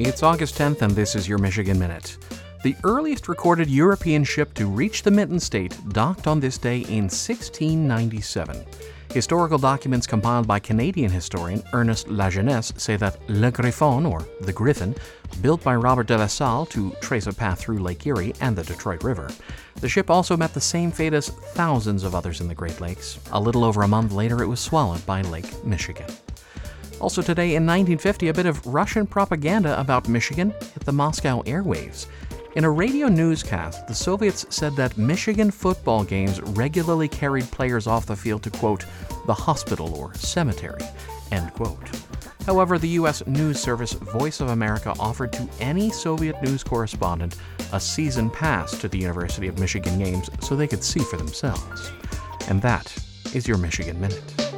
It's August 10th, and this is your Michigan Minute. The earliest recorded European ship to reach the Mitten State docked on this day in 1697. Historical documents compiled by Canadian historian Ernest Lajeunesse say that Le Griffon, or the Griffin, built by Robert de la Salle to trace a path through Lake Erie and the Detroit River. The ship also met the same fate as thousands of others in the Great Lakes. A little over a month later, it was swallowed by Lake Michigan. Also today in 1950, a bit of Russian propaganda about Michigan hit the Moscow airwaves. In a radio newscast, the Soviets said that Michigan football games regularly carried players off the field to, quote, the hospital or cemetery, end quote. However, the U.S. news service Voice of America offered to any Soviet news correspondent a season pass to the University of Michigan games so they could see for themselves. And that is your Michigan Minute.